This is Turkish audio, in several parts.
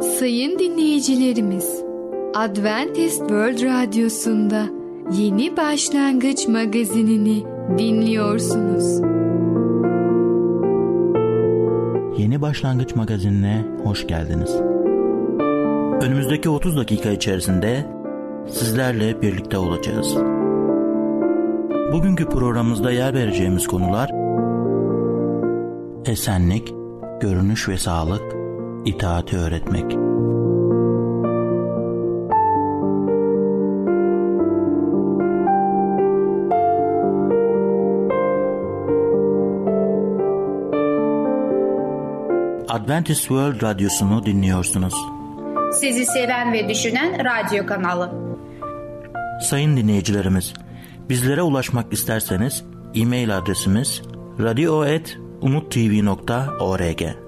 Sayın dinleyicilerimiz, Adventist World Radyosu'nda Yeni Başlangıç magazinini dinliyorsunuz. Yeni Başlangıç magazinine hoş geldiniz. Önümüzdeki 30 dakika içerisinde sizlerle birlikte olacağız. Bugünkü programımızda yer vereceğimiz konular esenlik, görünüş ve sağlık, itaati öğretmek. Adventist World Radyosu'nu dinliyorsunuz. Sizi seven ve düşünen radyo kanalı. Sayın dinleyicilerimiz, bizlere ulaşmak isterseniz e-mail adresimiz radio.umutv.org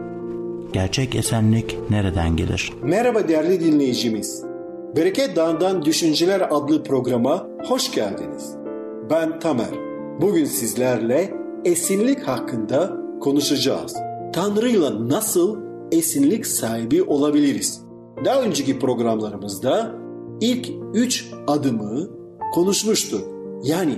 Gerçek esenlik nereden gelir? Merhaba değerli dinleyicimiz. Bereket Dağı'ndan Düşünceler adlı programa hoş geldiniz. Ben Tamer. Bugün sizlerle esinlik hakkında konuşacağız. Tanrı'yla nasıl esinlik sahibi olabiliriz? Daha önceki programlarımızda ilk üç adımı konuşmuştuk. Yani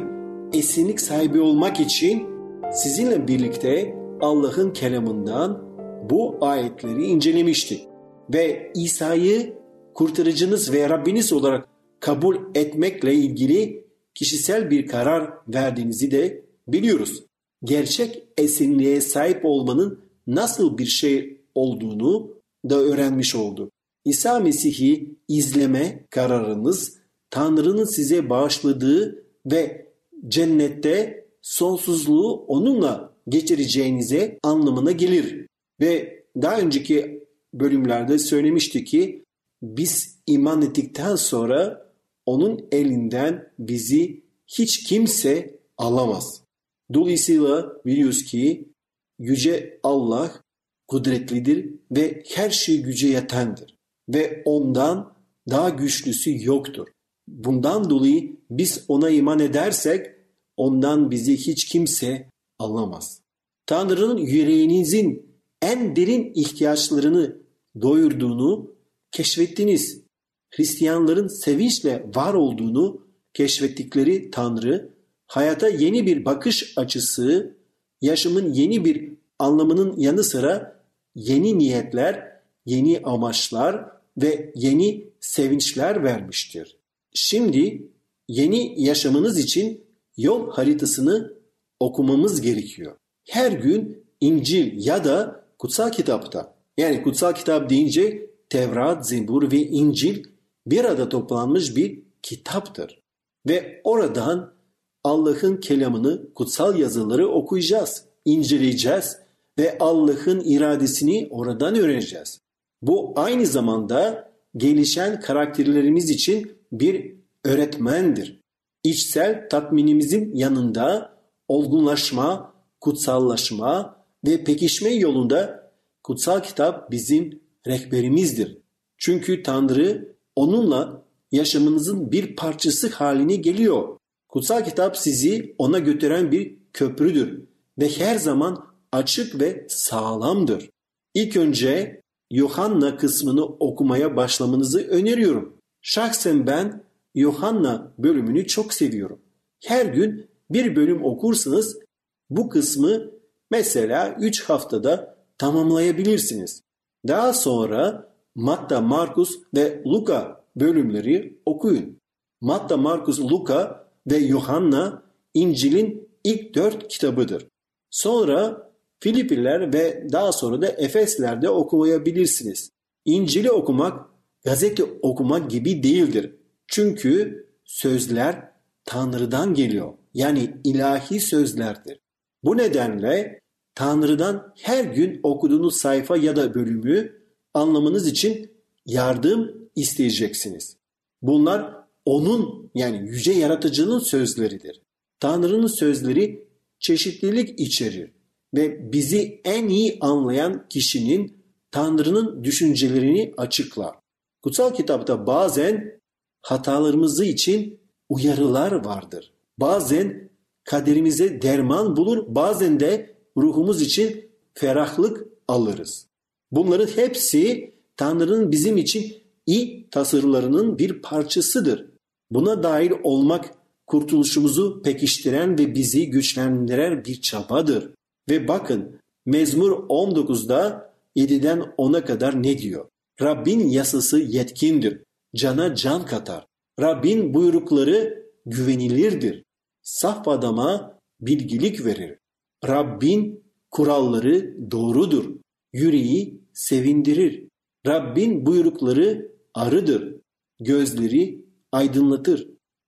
esinlik sahibi olmak için sizinle birlikte Allah'ın kelamından bu ayetleri incelemiştik. Ve İsa'yı kurtarıcınız ve Rabbiniz olarak kabul etmekle ilgili kişisel bir karar verdiğinizi de biliyoruz. Gerçek esinliğe sahip olmanın nasıl bir şey olduğunu da öğrenmiş olduk. İsa Mesih'i izleme kararınız Tanrı'nın size bağışladığı ve cennette sonsuzluğu onunla geçireceğinize anlamına gelir. Ve daha önceki bölümlerde söylemişti ki biz iman ettikten sonra onun elinden bizi hiç kimse alamaz. Dolayısıyla biliyoruz ki Yüce Allah kudretlidir ve her şey güce yetendir. Ve ondan daha güçlüsü yoktur. Bundan dolayı biz ona iman edersek ondan bizi hiç kimse alamaz. Tanrı'nın yüreğinizin en derin ihtiyaçlarını doyurduğunu keşfettiniz. Hristiyanların sevinçle var olduğunu keşfettikleri Tanrı, hayata yeni bir bakış açısı, yaşamın yeni bir anlamının yanı sıra yeni niyetler, yeni amaçlar ve yeni sevinçler vermiştir. Şimdi yeni yaşamınız için yol haritasını okumamız gerekiyor. Her gün İncil ya da kutsal kitapta yani kutsal kitap deyince Tevrat, Zebur ve İncil bir arada toplanmış bir kitaptır. Ve oradan Allah'ın kelamını, kutsal yazıları okuyacağız, inceleyeceğiz ve Allah'ın iradesini oradan öğreneceğiz. Bu aynı zamanda gelişen karakterlerimiz için bir öğretmendir. İçsel tatminimizin yanında olgunlaşma, kutsallaşma ve pekişme yolunda kutsal kitap bizim rehberimizdir. Çünkü Tanrı onunla yaşamınızın bir parçası haline geliyor. Kutsal kitap sizi ona götüren bir köprüdür ve her zaman açık ve sağlamdır. İlk önce Yohanna kısmını okumaya başlamanızı öneriyorum. Şahsen ben Yohanna bölümünü çok seviyorum. Her gün bir bölüm okursanız bu kısmı mesela 3 haftada tamamlayabilirsiniz. Daha sonra Matta, Markus ve Luka bölümleri okuyun. Matta, Markus, Luka ve Yohanna İncil'in ilk dört kitabıdır. Sonra Filipiler ve daha sonra da Efesler'de okumayabilirsiniz. İncil'i okumak gazete okumak gibi değildir. Çünkü sözler Tanrı'dan geliyor. Yani ilahi sözlerdir. Bu nedenle Tanrı'dan her gün okuduğunuz sayfa ya da bölümü anlamanız için yardım isteyeceksiniz. Bunlar onun yani yüce yaratıcının sözleridir. Tanrı'nın sözleri çeşitlilik içerir ve bizi en iyi anlayan kişinin Tanrı'nın düşüncelerini açıklar. Kutsal kitapta bazen hatalarımızı için uyarılar vardır. Bazen kaderimize derman bulur, bazen de ruhumuz için ferahlık alırız. Bunların hepsi Tanrı'nın bizim için iyi tasarılarının bir parçasıdır. Buna dahil olmak kurtuluşumuzu pekiştiren ve bizi güçlendiren bir çabadır. Ve bakın Mezmur 19'da 7'den 10'a kadar ne diyor? Rabbin yasası yetkindir. Cana can katar. Rabbin buyrukları güvenilirdir. Saf adama bilgilik verir. Rabbin kuralları doğrudur. Yüreği sevindirir. Rabbin buyrukları arıdır. Gözleri aydınlatır.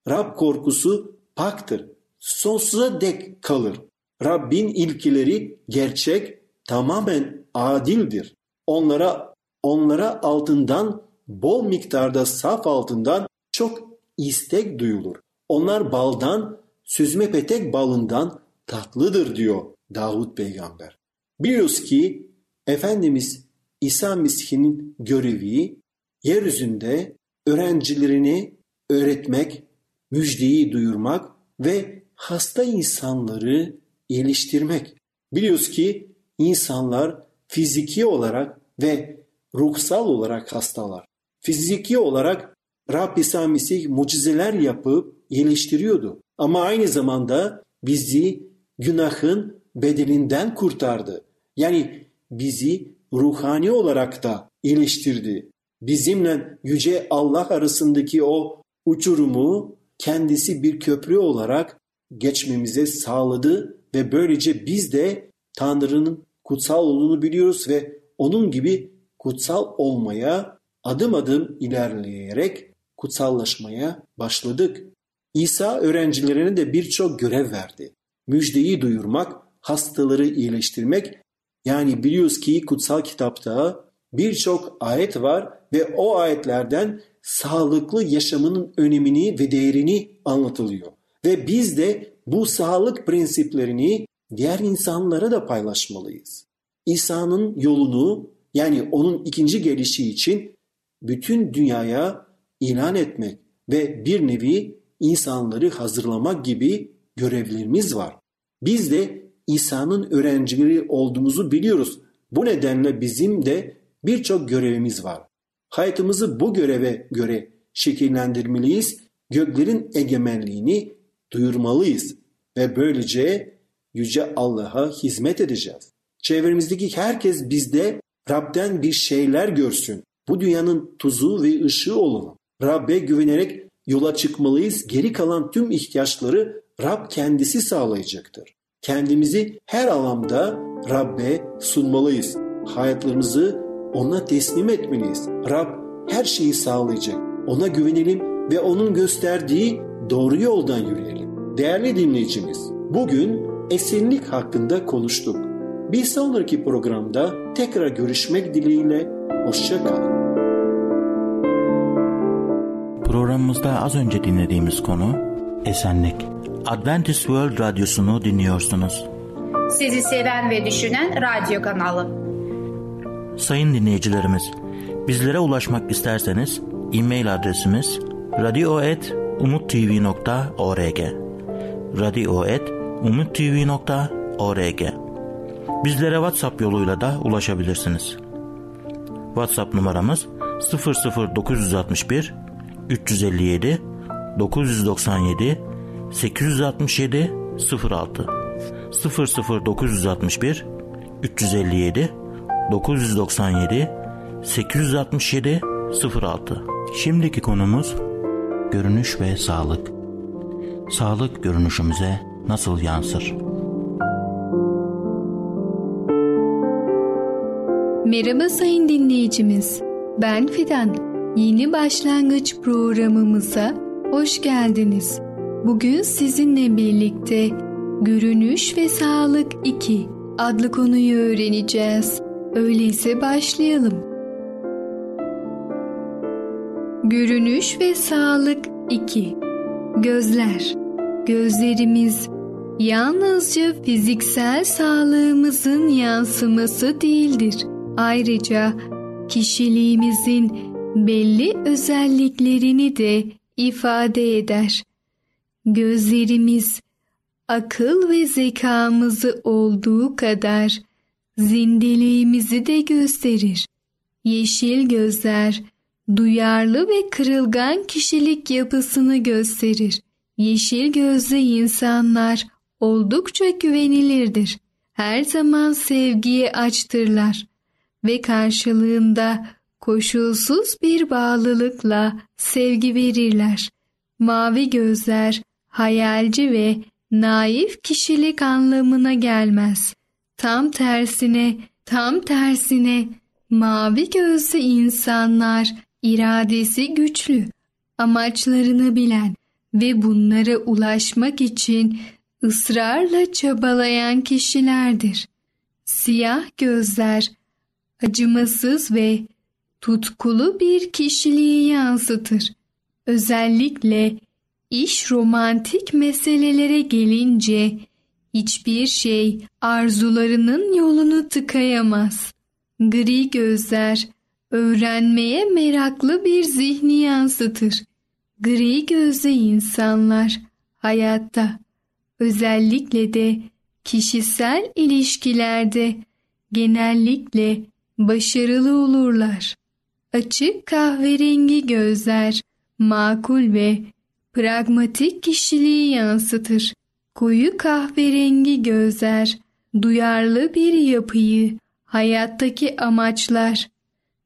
Rab korkusu paktır. Sonsuza dek kalır. Rabbin ilkileri gerçek, tamamen adildir. Onlara onlara altından bol miktarda saf altından çok istek duyulur. Onlar baldan, süzme petek balından tatlıdır diyor Davut peygamber. Biliyoruz ki Efendimiz İsa Mesih'in görevi yeryüzünde öğrencilerini öğretmek, müjdeyi duyurmak ve hasta insanları iyileştirmek. Biliyoruz ki insanlar fiziki olarak ve ruhsal olarak hastalar. Fiziki olarak Rab İsa Mesih mucizeler yapıp iyileştiriyordu. Ama aynı zamanda bizi günahın bedelinden kurtardı. Yani bizi ruhani olarak da iyileştirdi. Bizimle yüce Allah arasındaki o uçurumu kendisi bir köprü olarak geçmemize sağladı ve böylece biz de Tanrı'nın kutsal olduğunu biliyoruz ve onun gibi kutsal olmaya adım adım ilerleyerek kutsallaşmaya başladık. İsa öğrencilerine de birçok görev verdi. Müjdeyi duyurmak, hastaları iyileştirmek. Yani biliyoruz ki kutsal kitapta birçok ayet var ve o ayetlerden sağlıklı yaşamının önemini ve değerini anlatılıyor. Ve biz de bu sağlık prensiplerini diğer insanlara da paylaşmalıyız. İsa'nın yolunu yani onun ikinci gelişi için bütün dünyaya ilan etmek ve bir nevi insanları hazırlamak gibi görevlerimiz var. Biz de İsa'nın öğrencileri olduğumuzu biliyoruz. Bu nedenle bizim de birçok görevimiz var. Hayatımızı bu göreve göre şekillendirmeliyiz, göklerin egemenliğini duyurmalıyız ve böylece Yüce Allah'a hizmet edeceğiz. Çevremizdeki herkes bizde Rab'den bir şeyler görsün. Bu dünyanın tuzu ve ışığı olalım. Rab'be güvenerek yola çıkmalıyız. Geri kalan tüm ihtiyaçları Rab kendisi sağlayacaktır. Kendimizi her alanda Rab'be sunmalıyız. Hayatlarımızı ona teslim etmeliyiz. Rab her şeyi sağlayacak. Ona güvenelim ve onun gösterdiği doğru yoldan yürüyelim. Değerli dinleyicimiz, bugün esenlik hakkında konuştuk. Bir sonraki programda tekrar görüşmek dileğiyle hoşça kal. Programımızda az önce dinlediğimiz konu esenlik. Adventist World Radyosu'nu dinliyorsunuz. Sizi seven ve düşünen radyo kanalı. Sayın dinleyicilerimiz, bizlere ulaşmak isterseniz e-mail adresimiz radio.umutv.org radio.umutv.org Bizlere WhatsApp yoluyla da ulaşabilirsiniz. WhatsApp numaramız 00961 357 997 867 06 00961 357 997 867 06 Şimdiki konumuz görünüş ve sağlık. Sağlık görünüşümüze nasıl yansır? Merhaba sayın dinleyicimiz. Ben Fidan. Yeni başlangıç programımıza hoş geldiniz. Bugün sizinle birlikte Görünüş ve Sağlık 2 adlı konuyu öğreneceğiz. Öyleyse başlayalım. Görünüş ve sağlık 2. Gözler. Gözlerimiz yalnızca fiziksel sağlığımızın yansıması değildir. Ayrıca kişiliğimizin belli özelliklerini de ifade eder. Gözlerimiz akıl ve zekamızı olduğu kadar zindeliğimizi de gösterir. Yeşil gözler duyarlı ve kırılgan kişilik yapısını gösterir. Yeşil gözlü insanlar oldukça güvenilirdir. Her zaman sevgiye açtırlar ve karşılığında koşulsuz bir bağlılıkla sevgi verirler. Mavi gözler hayalci ve naif kişilik anlamına gelmez. Tam tersine, tam tersine mavi gözlü insanlar iradesi güçlü, amaçlarını bilen ve bunlara ulaşmak için ısrarla çabalayan kişilerdir. Siyah gözler acımasız ve tutkulu bir kişiliği yansıtır. Özellikle iş romantik meselelere gelince hiçbir şey arzularının yolunu tıkayamaz. Gri gözler öğrenmeye meraklı bir zihni yansıtır. Gri gözlü insanlar hayatta özellikle de kişisel ilişkilerde genellikle başarılı olurlar. Açık kahverengi gözler makul ve pragmatik kişiliği yansıtır. Koyu kahverengi gözler duyarlı bir yapıyı, hayattaki amaçlar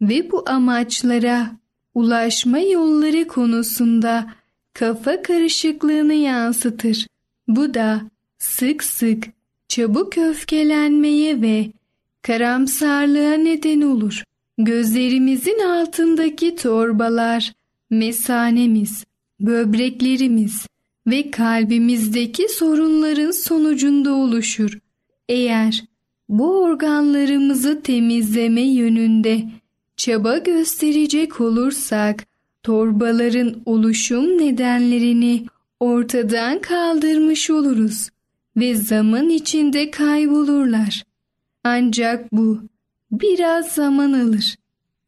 ve bu amaçlara ulaşma yolları konusunda kafa karışıklığını yansıtır. Bu da sık sık çabuk öfkelenmeye ve karamsarlığa neden olur. Gözlerimizin altındaki torbalar, mesanemiz, böbreklerimiz ve kalbimizdeki sorunların sonucunda oluşur. Eğer bu organlarımızı temizleme yönünde çaba gösterecek olursak torbaların oluşum nedenlerini ortadan kaldırmış oluruz ve zaman içinde kaybolurlar. Ancak bu biraz zaman alır.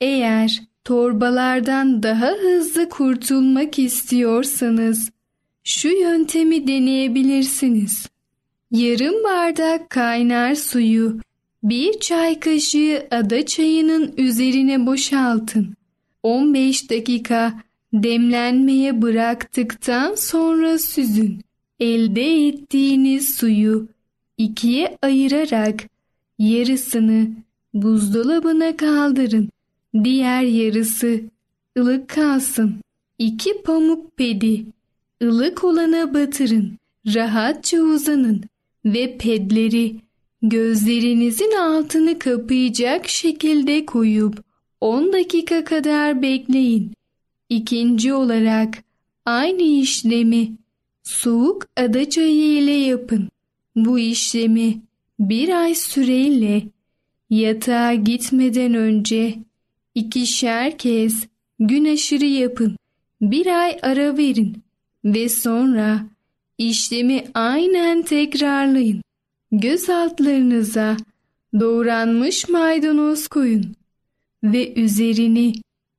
Eğer torbalardan daha hızlı kurtulmak istiyorsanız şu yöntemi deneyebilirsiniz. Yarım bardak kaynar suyu bir çay kaşığı ada çayının üzerine boşaltın. 15 dakika demlenmeye bıraktıktan sonra süzün. Elde ettiğiniz suyu ikiye ayırarak yarısını buzdolabına kaldırın. Diğer yarısı ılık kalsın. İki pamuk pedi ılık olana batırın. Rahatça uzanın ve pedleri gözlerinizin altını kapayacak şekilde koyup 10 dakika kadar bekleyin. İkinci olarak aynı işlemi soğuk ada çayı ile yapın. Bu işlemi bir ay süreyle yatağa gitmeden önce ikişer kez gün aşırı yapın. Bir ay ara verin ve sonra işlemi aynen tekrarlayın. Göz altlarınıza doğranmış maydanoz koyun ve üzerini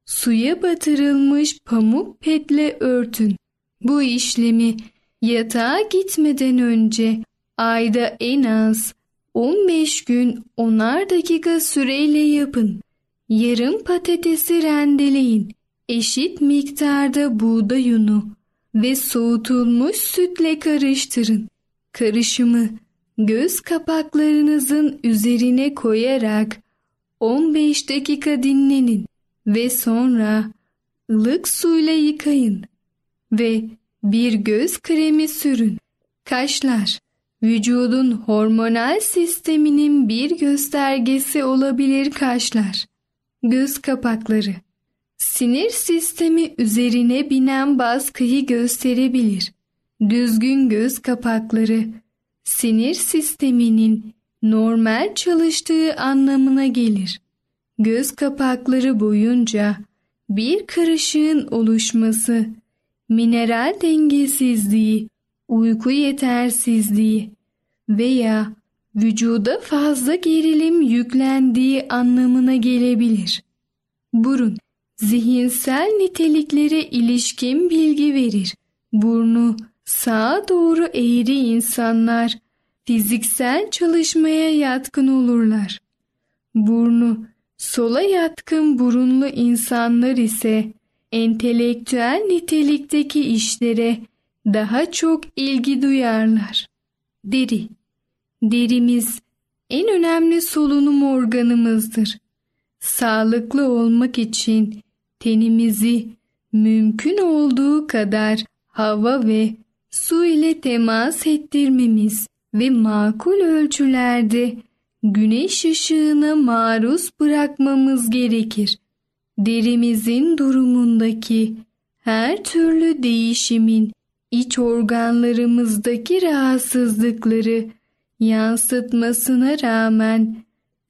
suya batırılmış pamuk petle örtün. Bu işlemi yatağa gitmeden önce ayda en az 15 gün onar dakika süreyle yapın. Yarım patatesi rendeleyin. Eşit miktarda buğday unu ve soğutulmuş sütle karıştırın. Karışımı göz kapaklarınızın üzerine koyarak 15 dakika dinlenin ve sonra ılık suyla yıkayın ve bir göz kremi sürün. Kaşlar vücudun hormonal sisteminin bir göstergesi olabilir kaşlar. Göz kapakları sinir sistemi üzerine binen baskıyı gösterebilir. Düzgün göz kapakları sinir sisteminin normal çalıştığı anlamına gelir. Göz kapakları boyunca bir karışığın oluşması, mineral dengesizliği, uyku yetersizliği veya vücuda fazla gerilim yüklendiği anlamına gelebilir. Burun, zihinsel niteliklere ilişkin bilgi verir. Burnu sağa doğru eğri insanlar fiziksel çalışmaya yatkın olurlar. Burnu sola yatkın burunlu insanlar ise entelektüel nitelikteki işlere daha çok ilgi duyarlar. Deri Derimiz en önemli solunum organımızdır. Sağlıklı olmak için tenimizi mümkün olduğu kadar hava ve su ile temas ettirmemiz ve makul ölçülerde güneş ışığına maruz bırakmamız gerekir. Derimizin durumundaki her türlü değişimin iç organlarımızdaki rahatsızlıkları yansıtmasına rağmen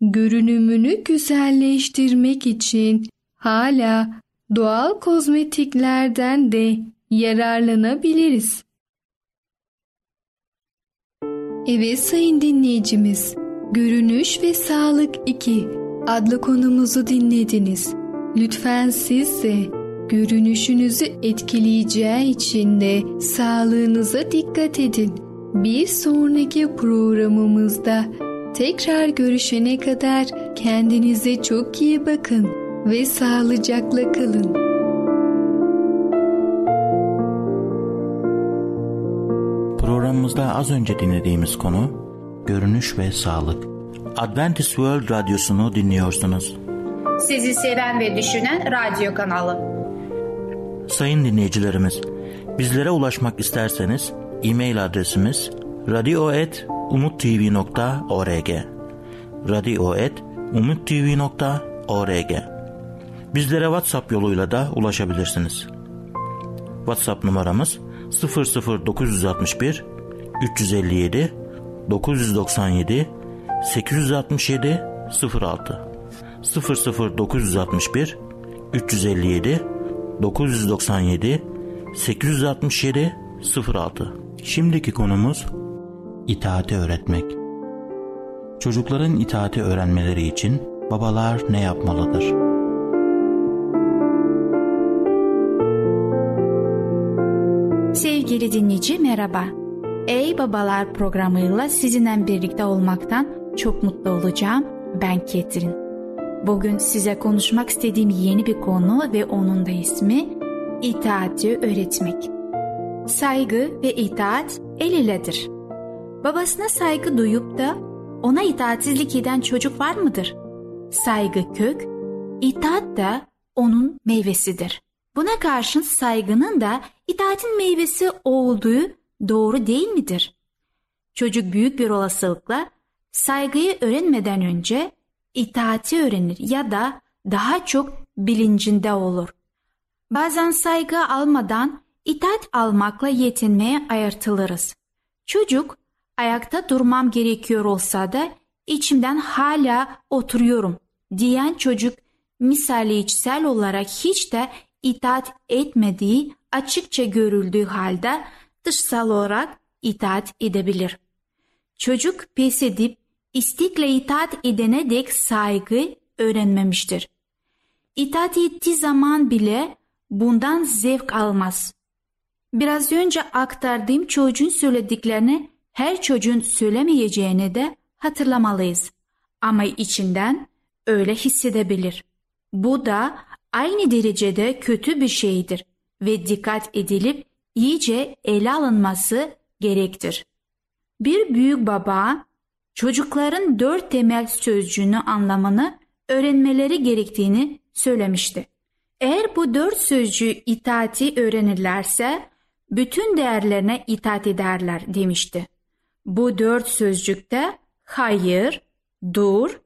görünümünü güzelleştirmek için hala doğal kozmetiklerden de yararlanabiliriz. Evet sayın dinleyicimiz, Görünüş ve Sağlık 2 adlı konumuzu dinlediniz. Lütfen siz de görünüşünüzü etkileyeceği için de sağlığınıza dikkat edin. Bir sonraki programımızda tekrar görüşene kadar kendinize çok iyi bakın ve sağlıcakla kalın. Programımızda az önce dinlediğimiz konu görünüş ve sağlık. Adventist World Radyosu'nu dinliyorsunuz. Sizi seven ve düşünen radyo kanalı. Sayın dinleyicilerimiz, bizlere ulaşmak isterseniz e-mail adresimiz radio.umutv.org radio.umutv.org Bizlere WhatsApp yoluyla da ulaşabilirsiniz. WhatsApp numaramız 00961 357 997 867 06 00961 357 997 867 06 Şimdiki konumuz itaati öğretmek. Çocukların itaati öğrenmeleri için babalar ne yapmalıdır? Sevgili dinleyici merhaba. Ey Babalar programıyla sizinle birlikte olmaktan çok mutlu olacağım. Ben Ketrin. Bugün size konuşmak istediğim yeni bir konu ve onun da ismi itaati öğretmek. Saygı ve itaat el iledir. Babasına saygı duyup da ona itaatsizlik eden çocuk var mıdır? Saygı kök, itaat da onun meyvesidir. Buna karşın saygının da itaatin meyvesi olduğu doğru değil midir? Çocuk büyük bir olasılıkla saygıyı öğrenmeden önce itaati öğrenir ya da daha çok bilincinde olur. Bazen saygı almadan itaat almakla yetinmeye ayırtılırız. Çocuk ayakta durmam gerekiyor olsa da içimden hala oturuyorum diyen çocuk misali içsel olarak hiç de itaat etmediği açıkça görüldüğü halde dışsal olarak itaat edebilir. Çocuk pes edip istikle itaat edene dek saygı öğrenmemiştir. İtaat ettiği zaman bile bundan zevk almaz. Biraz önce aktardığım çocuğun söylediklerini her çocuğun söylemeyeceğini de hatırlamalıyız. Ama içinden öyle hissedebilir. Bu da aynı derecede kötü bir şeydir ve dikkat edilip iyice ele alınması gerektir. Bir büyük baba çocukların dört temel sözcüğünü anlamını öğrenmeleri gerektiğini söylemişti. Eğer bu dört sözcüğü itaati öğrenirlerse bütün değerlerine itaat ederler demişti. Bu dört sözcükte hayır, dur,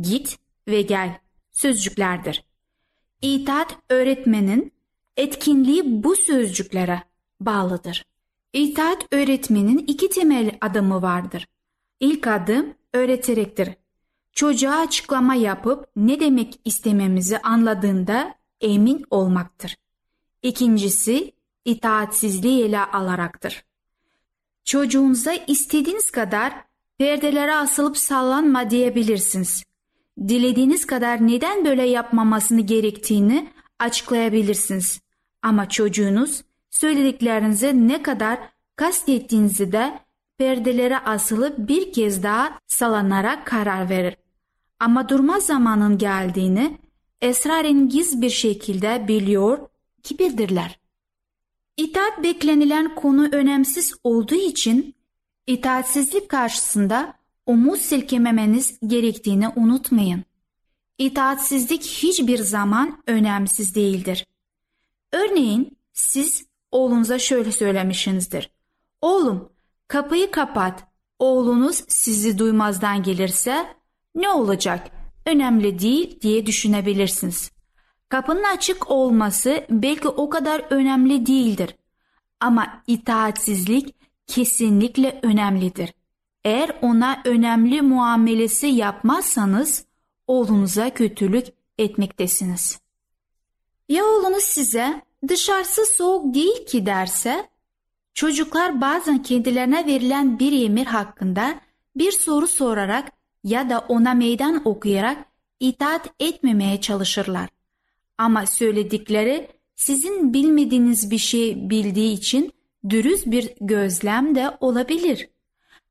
git ve gel sözcüklerdir. İtaat öğretmenin etkinliği bu sözcüklere bağlıdır. İtaat öğretmenin iki temel adımı vardır. İlk adım öğreterektir. Çocuğa açıklama yapıp ne demek istememizi anladığında emin olmaktır. İkincisi itaatsizliği ele alaraktır. Çocuğunuza istediğiniz kadar perdelere asılıp sallanma diyebilirsiniz. Dilediğiniz kadar neden böyle yapmamasını gerektiğini açıklayabilirsiniz. Ama çocuğunuz söylediklerinize ne kadar kastettiğinizi de perdelere asılıp bir kez daha salanarak karar verir. Ama durma zamanın geldiğini esrarengiz bir şekilde biliyor, kibirdirler. İtaat beklenilen konu önemsiz olduğu için itaatsizlik karşısında omuz silkememeniz gerektiğini unutmayın. İtaatsizlik hiçbir zaman önemsiz değildir. Örneğin siz oğlunuza şöyle söylemişsinizdir. Oğlum kapıyı kapat. Oğlunuz sizi duymazdan gelirse ne olacak? Önemli değil diye düşünebilirsiniz. Kapının açık olması belki o kadar önemli değildir. Ama itaatsizlik kesinlikle önemlidir. Eğer ona önemli muamelesi yapmazsanız oğlunuza kötülük etmektesiniz. Ya oğlunuz size dışarısı soğuk değil ki derse, çocuklar bazen kendilerine verilen bir emir hakkında bir soru sorarak ya da ona meydan okuyarak itaat etmemeye çalışırlar. Ama söyledikleri sizin bilmediğiniz bir şey bildiği için dürüst bir gözlem de olabilir.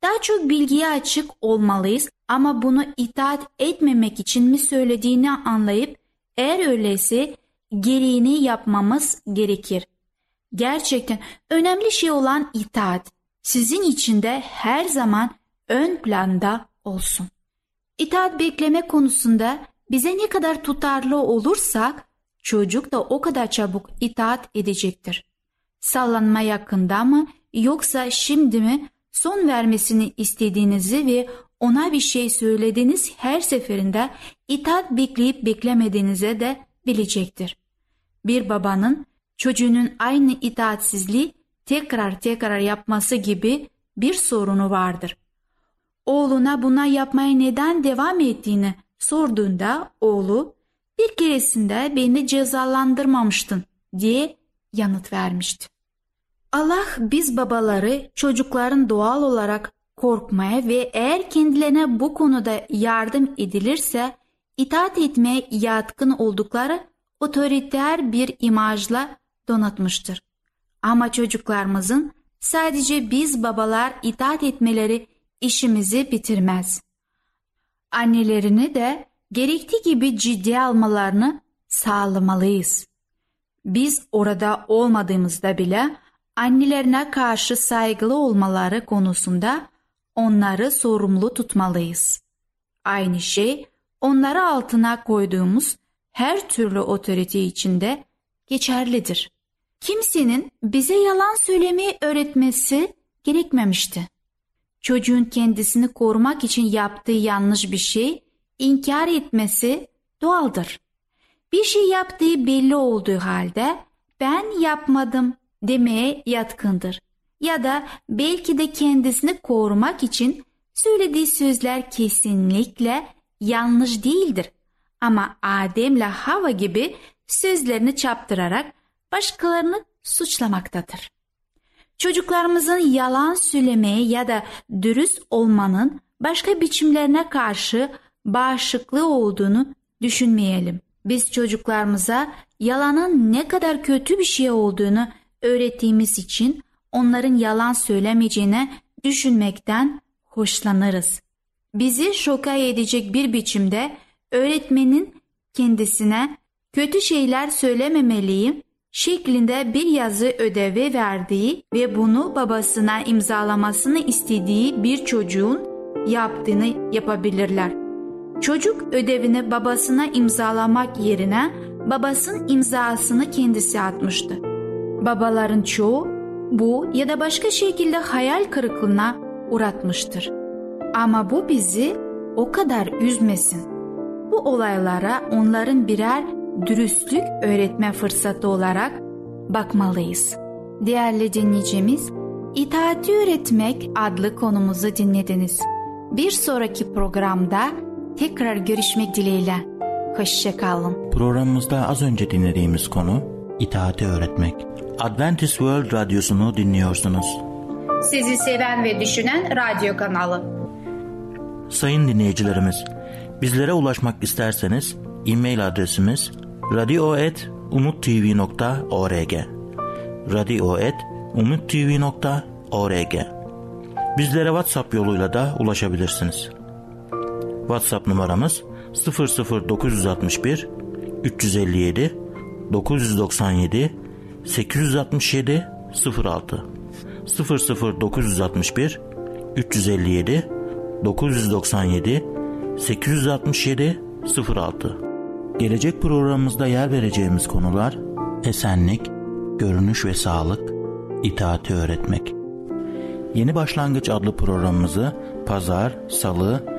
Daha çok bilgiye açık olmalıyız ama bunu itaat etmemek için mi söylediğini anlayıp eğer öyleyse gereğini yapmamız gerekir. Gerçekten önemli şey olan itaat sizin için de her zaman ön planda olsun. İtaat bekleme konusunda bize ne kadar tutarlı olursak çocuk da o kadar çabuk itaat edecektir. Sallanma yakında mı yoksa şimdi mi son vermesini istediğinizi ve ona bir şey söylediğiniz her seferinde itaat bekleyip beklemediğinize de bilecektir. Bir babanın çocuğunun aynı itaatsizliği tekrar tekrar yapması gibi bir sorunu vardır. Oğluna buna yapmaya neden devam ettiğini sorduğunda oğlu bir keresinde beni cezalandırmamıştın diye yanıt vermişti. Allah biz babaları çocukların doğal olarak korkmaya ve eğer kendilerine bu konuda yardım edilirse itaat etmeye yatkın oldukları otoriter bir imajla donatmıştır. Ama çocuklarımızın sadece biz babalar itaat etmeleri işimizi bitirmez. Annelerini de gerektiği gibi ciddiye almalarını sağlamalıyız. Biz orada olmadığımızda bile annelerine karşı saygılı olmaları konusunda onları sorumlu tutmalıyız. Aynı şey onları altına koyduğumuz her türlü otorite içinde geçerlidir. Kimsenin bize yalan söylemeyi öğretmesi gerekmemişti. Çocuğun kendisini korumak için yaptığı yanlış bir şey inkar etmesi doğaldır. Bir şey yaptığı belli olduğu halde ben yapmadım demeye yatkındır. Ya da belki de kendisini korumak için söylediği sözler kesinlikle yanlış değildir. Ama Adem'le Hava gibi sözlerini çaptırarak başkalarını suçlamaktadır. Çocuklarımızın yalan söylemeye ya da dürüst olmanın başka biçimlerine karşı bağışıklığı olduğunu düşünmeyelim. Biz çocuklarımıza yalanın ne kadar kötü bir şey olduğunu öğrettiğimiz için onların yalan söylemeyeceğini düşünmekten hoşlanırız. Bizi şoka edecek bir biçimde öğretmenin kendisine kötü şeyler söylememeliyim şeklinde bir yazı ödevi verdiği ve bunu babasına imzalamasını istediği bir çocuğun yaptığını yapabilirler. Çocuk ödevini babasına imzalamak yerine babasının imzasını kendisi atmıştı. Babaların çoğu bu ya da başka şekilde hayal kırıklığına uğratmıştır. Ama bu bizi o kadar üzmesin. Bu olaylara onların birer dürüstlük öğretme fırsatı olarak bakmalıyız. Değerli dinleyicimiz, İtaati Öğretmek adlı konumuzu dinlediniz. Bir sonraki programda tekrar görüşmek dileğiyle. Hoşçakalın. Programımızda az önce dinlediğimiz konu itaati öğretmek. Adventist World Radyosu'nu dinliyorsunuz. Sizi seven ve düşünen radyo kanalı. Sayın dinleyicilerimiz, bizlere ulaşmak isterseniz e-mail adresimiz radio.umutv.org radio.umutv.org Bizlere WhatsApp yoluyla da ulaşabilirsiniz. WhatsApp numaramız 00961 357 997 867 06 00961 357 997 867 06 Gelecek programımızda yer vereceğimiz konular esenlik, görünüş ve sağlık, itaati öğretmek. Yeni Başlangıç adlı programımızı pazar, salı